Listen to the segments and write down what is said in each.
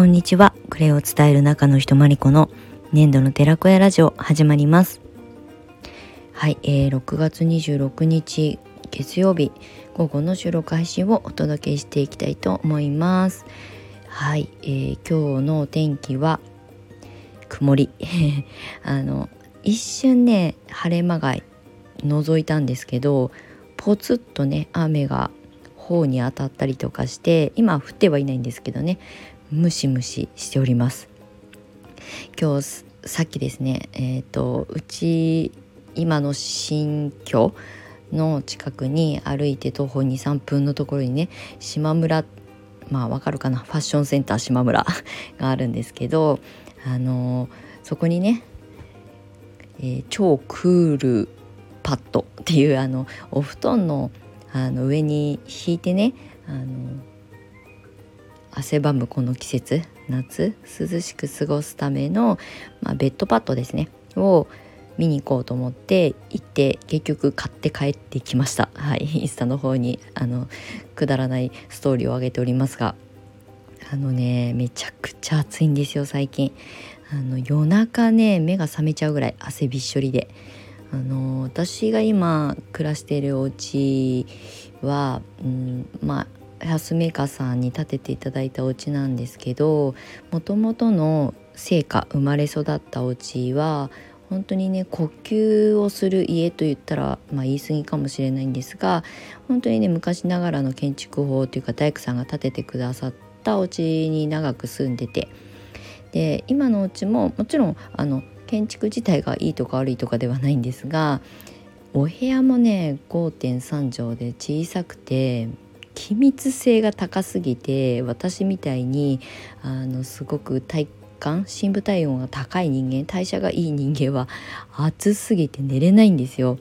こんにちは。クレイを伝える中の人マリコの年度の寺子屋ラジオ始まります。はい、えー、6月26日月曜日午後の収録配信をお届けしていきたいと思います。はい、えー、今日の天気は曇り。あの一瞬ね晴れ間が覗いたんですけど、ポツッとね雨が方に当たったりとかして今降ってはいないんですけどねムシムシしております。今日さっきですねえっ、ー、とうち今の新居の近くに歩いて徒歩23分のところにね島村まあわかるかな？ファッションセンター島村 があるんですけどあのそこにね、えー、超クールパッドっていうあのお布団のあの上に引いてねあの汗ばむこの季節夏涼しく過ごすための、まあ、ベッドパッドですねを見に行こうと思って行って結局買って帰ってきました。はい。インスタの方にあのくだらないストーリーを上げておりますがあのねめちゃくちゃ暑いんですよ最近。あの夜中ね目が覚めちゃうぐらい汗びっしょりで。あの私が今暮らしているお家は、うん、まあ安メーカーさんに建てていただいたお家なんですけどもともとの生家生まれ育ったお家は本当にね呼吸をする家と言ったら、まあ、言い過ぎかもしれないんですが本当にね昔ながらの建築法というか大工さんが建ててくださったお家に長く住んでてで今のお家ももちろんあの建築自体がいいとか悪いとかではないんですがお部屋もね5.3畳で小さくて気密性が高すぎて私みたいにあのすごく体感深部体温が高い人間代謝がいい人間は暑すぎて寝れないんですよ。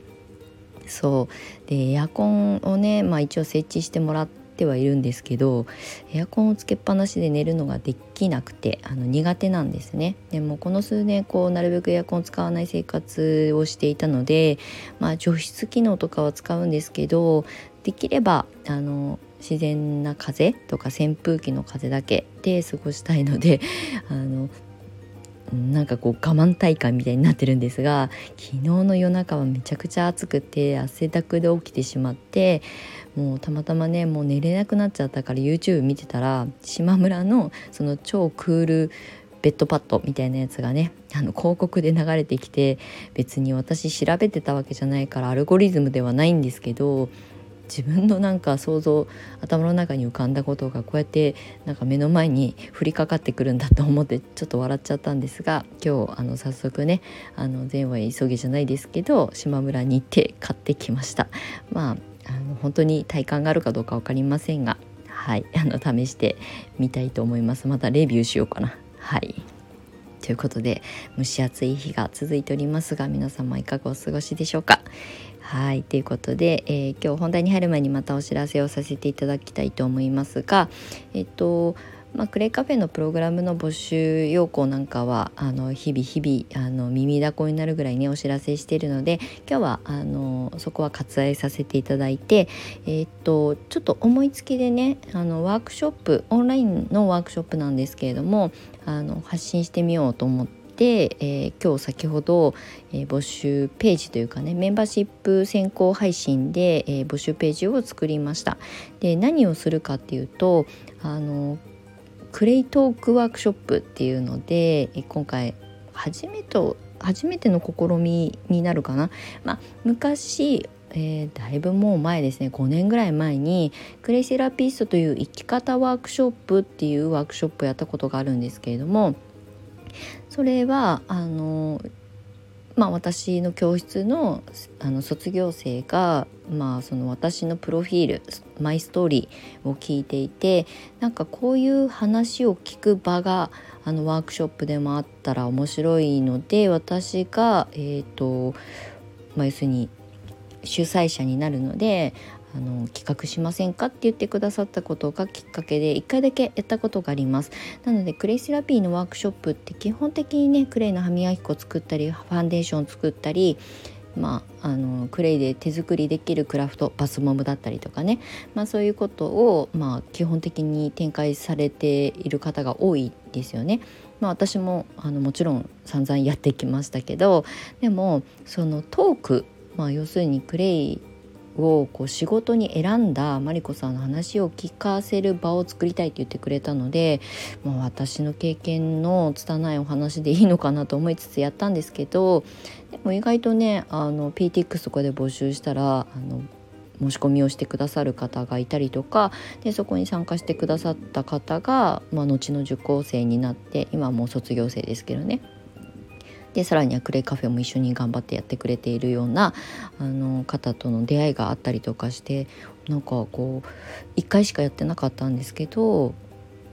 そうでエアコンをね、まあ、一応設置してもらってはいるんですけどエアコンをつけっぱなしで寝るのができなくてあの苦手なんですねでもこの数年こうなるべくエアコンを使わない生活をしていたので、まあ、除湿機能とかは使うんですけどできればあの自然な風とか扇風機の風だけで過ごしたいので あのなんかこう我慢大会みたいになってるんですが昨日の夜中はめちゃくちゃ暑くて汗だくで起きてしまってもうたまたまねもう寝れなくなっちゃったから YouTube 見てたら島村のその超クールベッドパッドみたいなやつがねあの広告で流れてきて別に私調べてたわけじゃないからアルゴリズムではないんですけど自分のなんか想像頭の中に浮かんだことがこうやってなんか目の前に降りかかってくるんだと思ってちょっと笑っちゃったんですが今日あの早速ねあの前話急ぎじゃないですけど島村に行って買ってきました。まああの本当に体感があるかどうか分かりませんがはいあの試してみたいと思います。またレビューしようかな。はい。ということで蒸し暑い日が続いておりますが皆様いかがお過ごしでしょうか。はいということで、えー、今日本題に入る前にまたお知らせをさせていただきたいと思いますがえっとまあ、クレイカフェのプログラムの募集要項なんかはあの日々日々あの耳だこになるぐらいねお知らせしているので今日はあのそこは割愛させていただいて、えー、っとちょっと思いつきでねあのワークショップオンラインのワークショップなんですけれどもあの発信してみようと思って。で、えー、今日先ほど、えー、募集ページというかねメンバーシップ先行配信で、えー、募集ページを作りました。で何をするかっていうとあのクレイトークワークショップっていうので今回初めて初めての試みになるかな、まあ、昔えー、だいぶもう前ですね。5年ぐらい前にクレイセラピストという生き方ワークショップっていうワークショップをやったことがあるんですけれどもそれはあのまあ、私の教室のあの卒業生が、まあ、その私のプロフィールマイストーリーを聞いていてなんかこういう話を聞く場があのワークショップでもあったら面白いので私が、えーとまあ、要するに主催者になるのであの企画しませんかって言ってくださったことがきっかけで1回だけやったことがありますなのでクレイセラピーのワークショップって基本的にねクレイの歯磨き粉作ったりファンデーション作ったりまあ、あのクレイで手作りできるクラフトバスモムだったりとかね、まあ、そういうことを、まあ、基本的に展開されている方が多いですよね。まあ、私もあのもちろん散々やってきましたけどでもそのトーク、まあ、要するにクレイをこう仕事に選んだマリコさんの話を聞かせる場を作りたいって言ってくれたので、まあ、私の経験の拙いお話でいいのかなと思いつつやったんですけどでも意外とねあの PTX とかで募集したらあの申し込みをしてくださる方がいたりとかでそこに参加してくださった方が、まあ、後の受講生になって今はもう卒業生ですけどね。でさらにはクレイカフェも一緒に頑張ってやってくれているようなあの方との出会いがあったりとかしてなんかこう1回しかやってなかったんですけど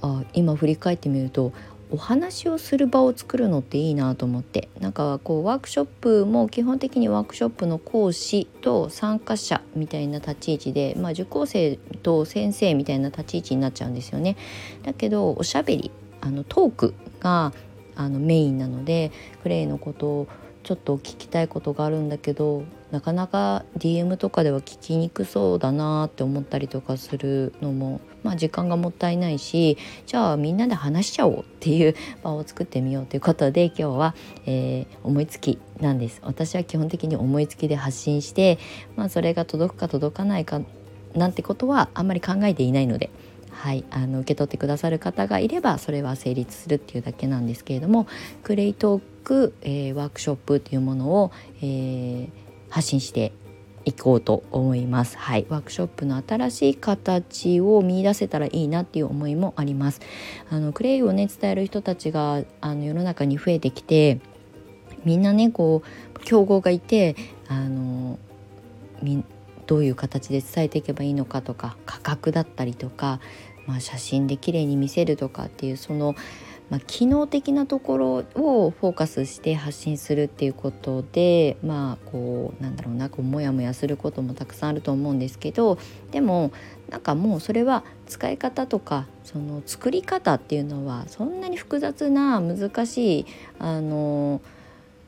あ今振り返ってみるとお話をする場を作るのっていいなと思ってなんかこうワークショップも基本的にワークショップの講師と参加者みたいな立ち位置で、まあ、受講生と先生みたいな立ち位置になっちゃうんですよね。だけどおしゃべりあのトークがあのメインなのでクレイのことをちょっと聞きたいことがあるんだけどなかなか DM とかでは聞きにくそうだなって思ったりとかするのも、まあ、時間がもったいないしじゃあみんなで話しちゃおうっていう 場を作ってみようということで今日は、えー、思いつきなんです私は基本的に思いつきで発信して、まあ、それが届くか届かないかなんてことはあんまり考えていないので。はい、あの受け取ってくださる方がいればそれは成立するっていうだけなんですけれどもクレイトーク、えー、ワークショップというものを、えー、発信していこうと思います。はい、ワークショップの新しい形を見出せたらいいなっていう思いもあります。あのクレイをね伝える人たちがあの世の中に増えてきて、みんなねこう競合がいてあのみどういう形で伝えていけばいいのかとか価格だったりとか、まあ、写真で綺麗に見せるとかっていうその、まあ、機能的なところをフォーカスして発信するっていうことでまあこうなんだろうなこうモヤモヤすることもたくさんあると思うんですけどでもなんかもうそれは使い方とかその作り方っていうのはそんなに複雑な難しいあの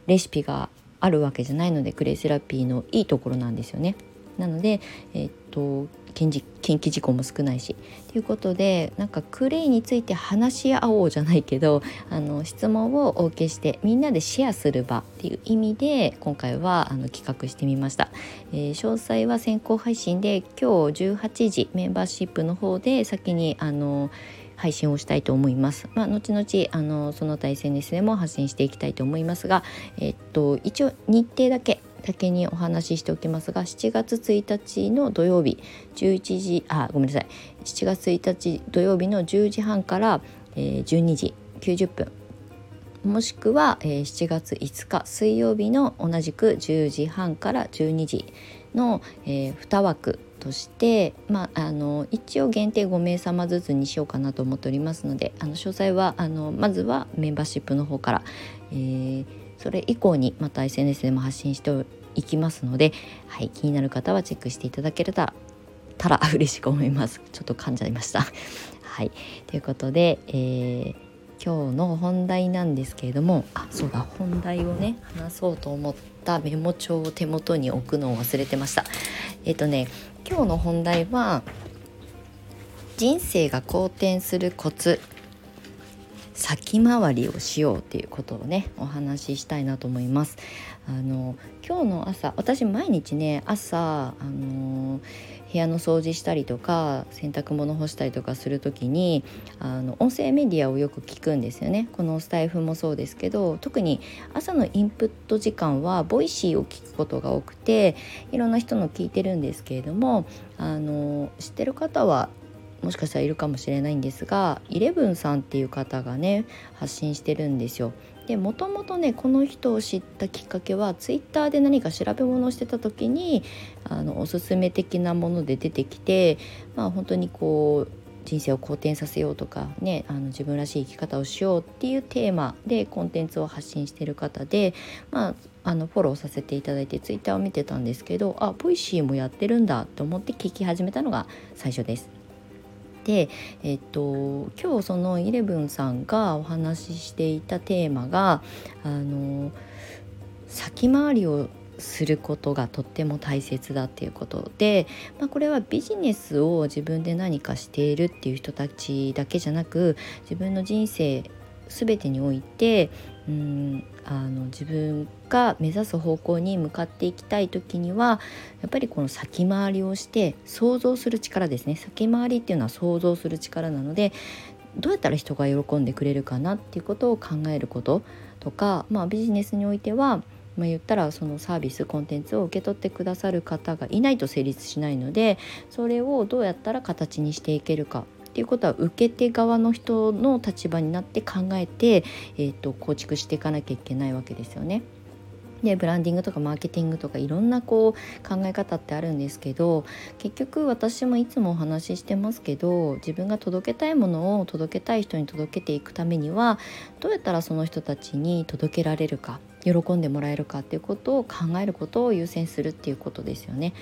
レシピがあるわけじゃないのでクレイセラピーのいいところなんですよね。なので、え、っと近畿事故も少ないしということでなんかクレイについて話し合おうじゃないけど あの質問をお受けしてみんなでシェアする場っていう意味で今回はあの企画してみました、えー、詳細は先行配信で今日18時メンバーシップの方で先にあの配信をしたいと思います。まあ、後々あのその他 SNS でも発信していきたいと思いますが、えっと一応日程だけ先にお話ししておきますが7月1日の土曜日11時あごめんなさい。7月1日土曜日の10時半から、えー、12時90分。もしくは、えー、7月5日水曜日の同じく10時半から12時の、えー、2枠として、まあ、あの一応限定5名様ずつにしようかなと思っておりますのであの詳細はあのまずはメンバーシップの方から、えー、それ以降にまた SNS でも発信していきますので、はい、気になる方はチェックしていただけたら 嬉しく思います。ちょっと噛んじゃいました。はい。ということで、えー、今日の本題なんですけれどもあそうだ。本題をね話そうと思ったメモ帳を手元に置くのを忘れてました。えっ、ー、とね今日の本題は人生が好転するコツ。先回りをしようっていうことをねお話ししたいなと思います。あの今日の朝私毎日ね朝あの部屋の掃除したりとか洗濯物干したりとかする時にあの音声メディアをよく聞くんですよねこのスタイフもそうですけど特に朝のインプット時間はボイシーを聞くことが多くていろんな人の聞いてるんですけれどもあの知ってる方はもしかしたらいるかもしれないんですがイレブンさんっていう方がね発信してるんですよ。でもともとねこの人を知ったきっかけはツイッターで何か調べ物をしてた時にあのおすすめ的なもので出てきてまあ本当にこう人生を好転させようとかねあの自分らしい生き方をしようっていうテーマでコンテンツを発信してる方で、まあ、あのフォローさせていただいてツイッターを見てたんですけどあボイシーもやってるんだと思って聞き始めたのが最初です。で、えっと、今日そのイレブンさんがお話ししていたテーマがあの先回りをすることがとっても大切だっていうことで、まあ、これはビジネスを自分で何かしているっていう人たちだけじゃなく自分の人生全てにおいてうんあの自分が目指す方向に向かっていきたい時にはやっぱりこの先回りをして想像する力ですね。先回りっていうのは想像する力なのでどうやったら人が喜んでくれるかなっていうことを考えることとか、まあ、ビジネスにおいてはまあ、言ったらそのサービスコンテンツを受け取ってくださる方がいないと成立しないのでそれをどうやったら形にしていけるかっていうことは受け手側の人の立場になって考えて、えーと、構築していかなきゃいけないわけですよね。でブランディングとかマーケティングとかいろんなこう考え方ってあるんですけど結局私もいつもお話ししてますけど自分が届けたいものを届けたい人に届けていくためにはどうやったらその人たちに届けられるか喜んでもらえるかっていうことを考えることを優先するっていうことですよね。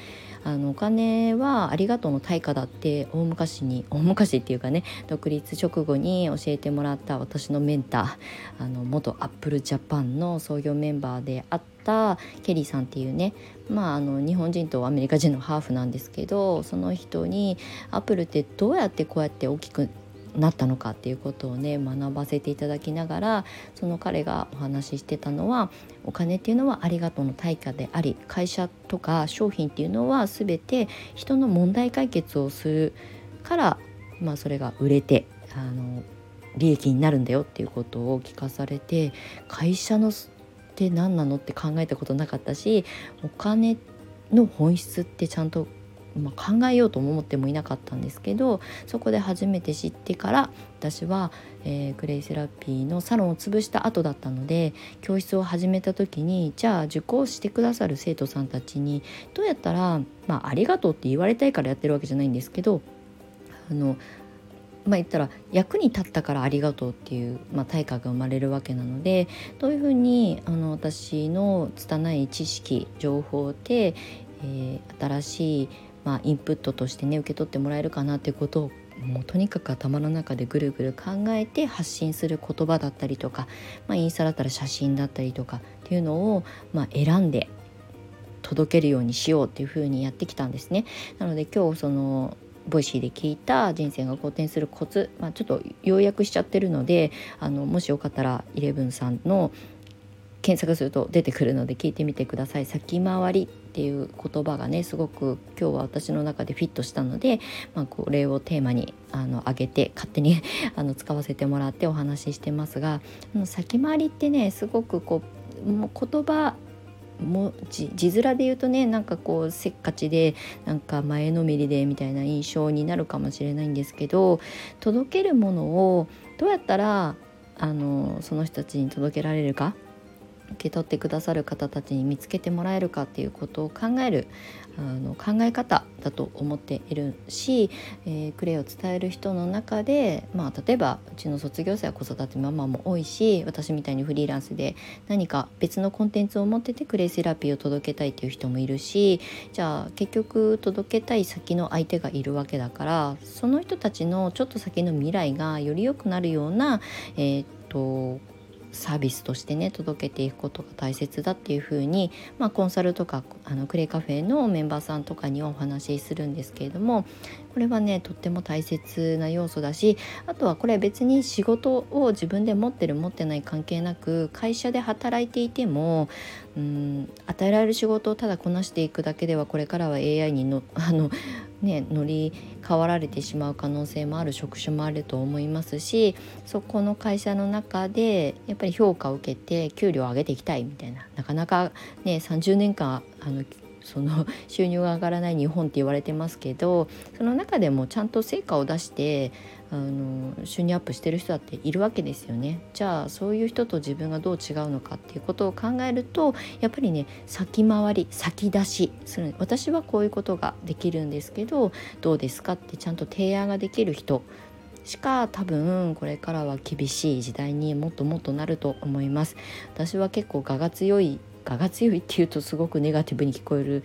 あのお金はありがとうの対価だって大昔に 大昔っていうかね独立直後に教えてもらった私のメンターあの元アップルジャパンの創業メンバーであったケリーさんっていうねまあ、あの日本人とアメリカ人のハーフなんですけどその人にアップルってどうやってこうやって大きくなったのかっていうことをね学ばせていただきながらその彼がお話ししてたのはお金っていうのはありがとうの対価であり会社とか商品っていうのは全て人の問題解決をするから、まあ、それが売れてあの利益になるんだよっていうことを聞かされて会社のって何なのって考えたことなかったしお金の本質ってちゃんとまあ、考えようと思ってもいなかったんですけどそこで初めて知ってから私は、えー、クレイセラピーのサロンを潰した後だったので教室を始めた時にじゃあ受講してくださる生徒さんたちにどうやったら、まあ、ありがとうって言われたいからやってるわけじゃないんですけどあのまあ、言ったら役に立ったからありがとうっていう、まあ、対価が生まれるわけなのでどういうふうにあの私の拙い知識情報で、えー、新しいまあ、インプットとしてね受け取ってもらえるかなっていうことをもうとにかく頭の中でぐるぐる考えて発信する言葉だったりとか、まあ、インスタだったら写真だったりとかっていうのを、まあ、選んで届けるようにしようっていうふうにやってきたんですね。なので今日そのボイシーで聞いた人生が好転するコツ、まあ、ちょっと要約しちゃってるのであのもしよかったらイレブンさんの検索すると出てくるので聞いてみてください先回りっていう言葉がねすごく今日は私の中でフィットしたので、まあ、これをテーマにあの上げて勝手に あの使わせてもらってお話ししてますが先回りってねすごくこうもう言葉も字面で言うとねなんかこうせっかちでなんか前のめりでみたいな印象になるかもしれないんですけど届けるものをどうやったらあのその人たちに届けられるか受け取ってくださる方たちに見つけてもらえるかっていうことを考えるあの考え方だと思っているし、えー、クレイを伝える人の中で、まあ、例えばうちの卒業生は子育てママも多いし私みたいにフリーランスで何か別のコンテンツを持っててクレイセラピーを届けたいっていう人もいるしじゃあ結局届けたい先の相手がいるわけだからその人たちのちょっと先の未来がより良くなるような、えー、っとサービスとしてね届けていくことが大切だっていうふうに、まあ、コンサルとかあのクレイカフェのメンバーさんとかにはお話しするんですけれどもこれはねとっても大切な要素だしあとはこれ別に仕事を自分で持ってる持ってない関係なく会社で働いていてもうん与えられる仕事をただこなしていくだけではこれからは AI にの あの、ね、乗り変わられてしまう可能性もある職種もあると思いますしそこの会社の中でやっぱり評価を受けて給料を上げていきたいみたいななかなかね30年間あのその 収入が上がらない日本って言われてますけどその中でもちゃんと成果を出してあの収入アップしてる人だっているわけですよね。じゃあそういう人と自分がどう違うのかっていうことを考えるとやっぱりね先回り先出しする私はこういうことができるんですけどどうですかってちゃんと提案ができる人。しか多分これからは厳しい時代にもっともっとなると思います。私は結構我が強い我が強いっていうとすごくネガティブに聞こえる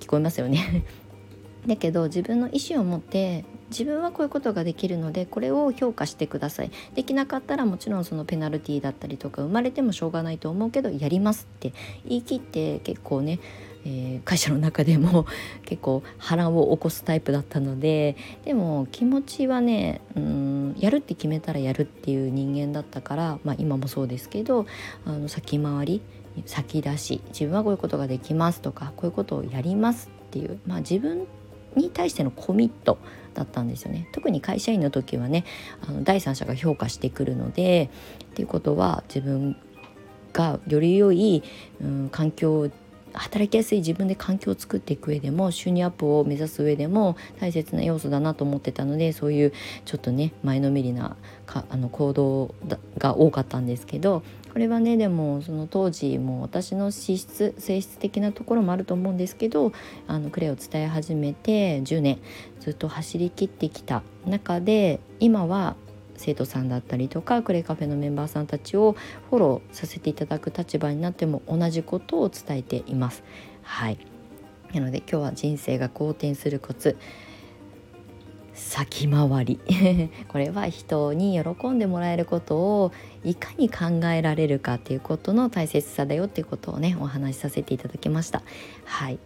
聞こえますよね。だけど自分の意思を持って自分はこういうことができるのでこれを評価してください。できなかったらもちろんそのペナルティーだったりとか生まれてもしょうがないと思うけどやりますって。言い切って結構ねえー、会社の中でも 結構波乱を起こすタイプだったのででも気持ちはねうんやるって決めたらやるっていう人間だったから、まあ、今もそうですけどあの先回り先出し自分はこういうことができますとかこういうことをやりますっていう、まあ、自分に対してのコミットだったんですよね。特に会社員の時はねあの第三者が評価してくるのでっていうことは自分がより良い、うん、環境働きやすい自分で環境を作っていく上でも収入アップを目指す上でも大切な要素だなと思ってたのでそういうちょっとね前のめりなかあの行動が多かったんですけどこれはねでもその当時も私の資質性質的なところもあると思うんですけどあのクレイを伝え始めて10年ずっと走りきってきた中で今は生徒さんだったりとかクレイカフェのメンバーさんたちをフォローさせていただく立場になっても同じことを伝えています。はいなので今日は人生が好転するコツ先回り これは人に喜んでもらえることをいかに考えられるかっていうことの大切さだよっていうことをねお話しさせていただきました。はい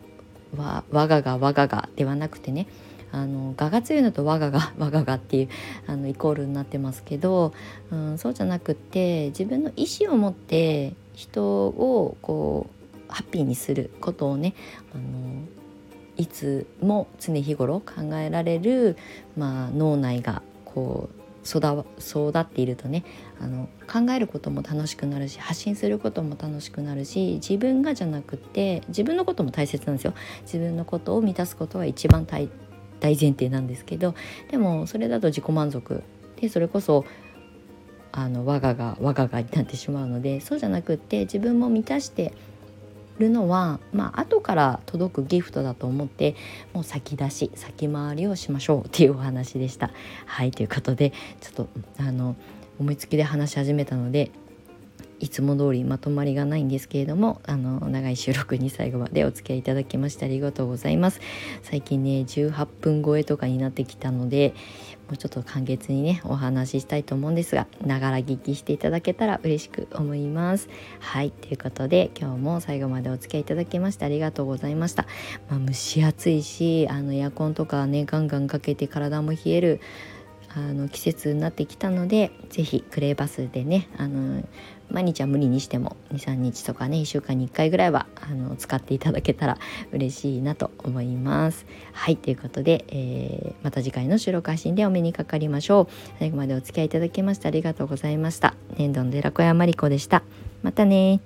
わ我がが我ががではなくてねあの我が強いのと我がが 我ががっていうあのイコールになってますけど、うん、そうじゃなくって自分の意思を持って人をこうハッピーにすることをねあのいつも常日頃考えられる、まあ、脳内がこう育っているとねあの考えることも楽しくなるし発信することも楽しくなるし自分がじゃなくて自分のことも大切なんですよ。自分のことを満たすことは一番大大前提なんですけどでもそれだと自己満足。でそれこそあの我がが我ががになってしまうのでそうじゃなくって自分も満たしてるのはまあ後から届くギフトだと思ってもう先出し先回りをしましょうっていうお話でした。はいということでちょっとあの思いつきで話し始めたのでいつも通りまとまりがないんですけれどもあの長い収録に最後までお付き合いいただきましてありがとうございます最近ね18分超えとかになってきたのでもうちょっと簡潔にねお話ししたいと思うんですがながら聞きしていただけたら嬉しく思います。はいということで今日も最後までお付き合いいただきましてありがとうございました、まあ、蒸し暑いしあのエアコンとかねガンガンかけて体も冷えるあの季節になってきたので是非クレーバスでねあの毎日は無理にしても23日とかね1週間に1回ぐらいはあの使っていただけたら 嬉しいなと思います。はいということで、えー、また次回の収録配信でお目にかかりましょう。最後までお付き合いいただきましてありがとうございました。年度の寺子屋まりこでした。またね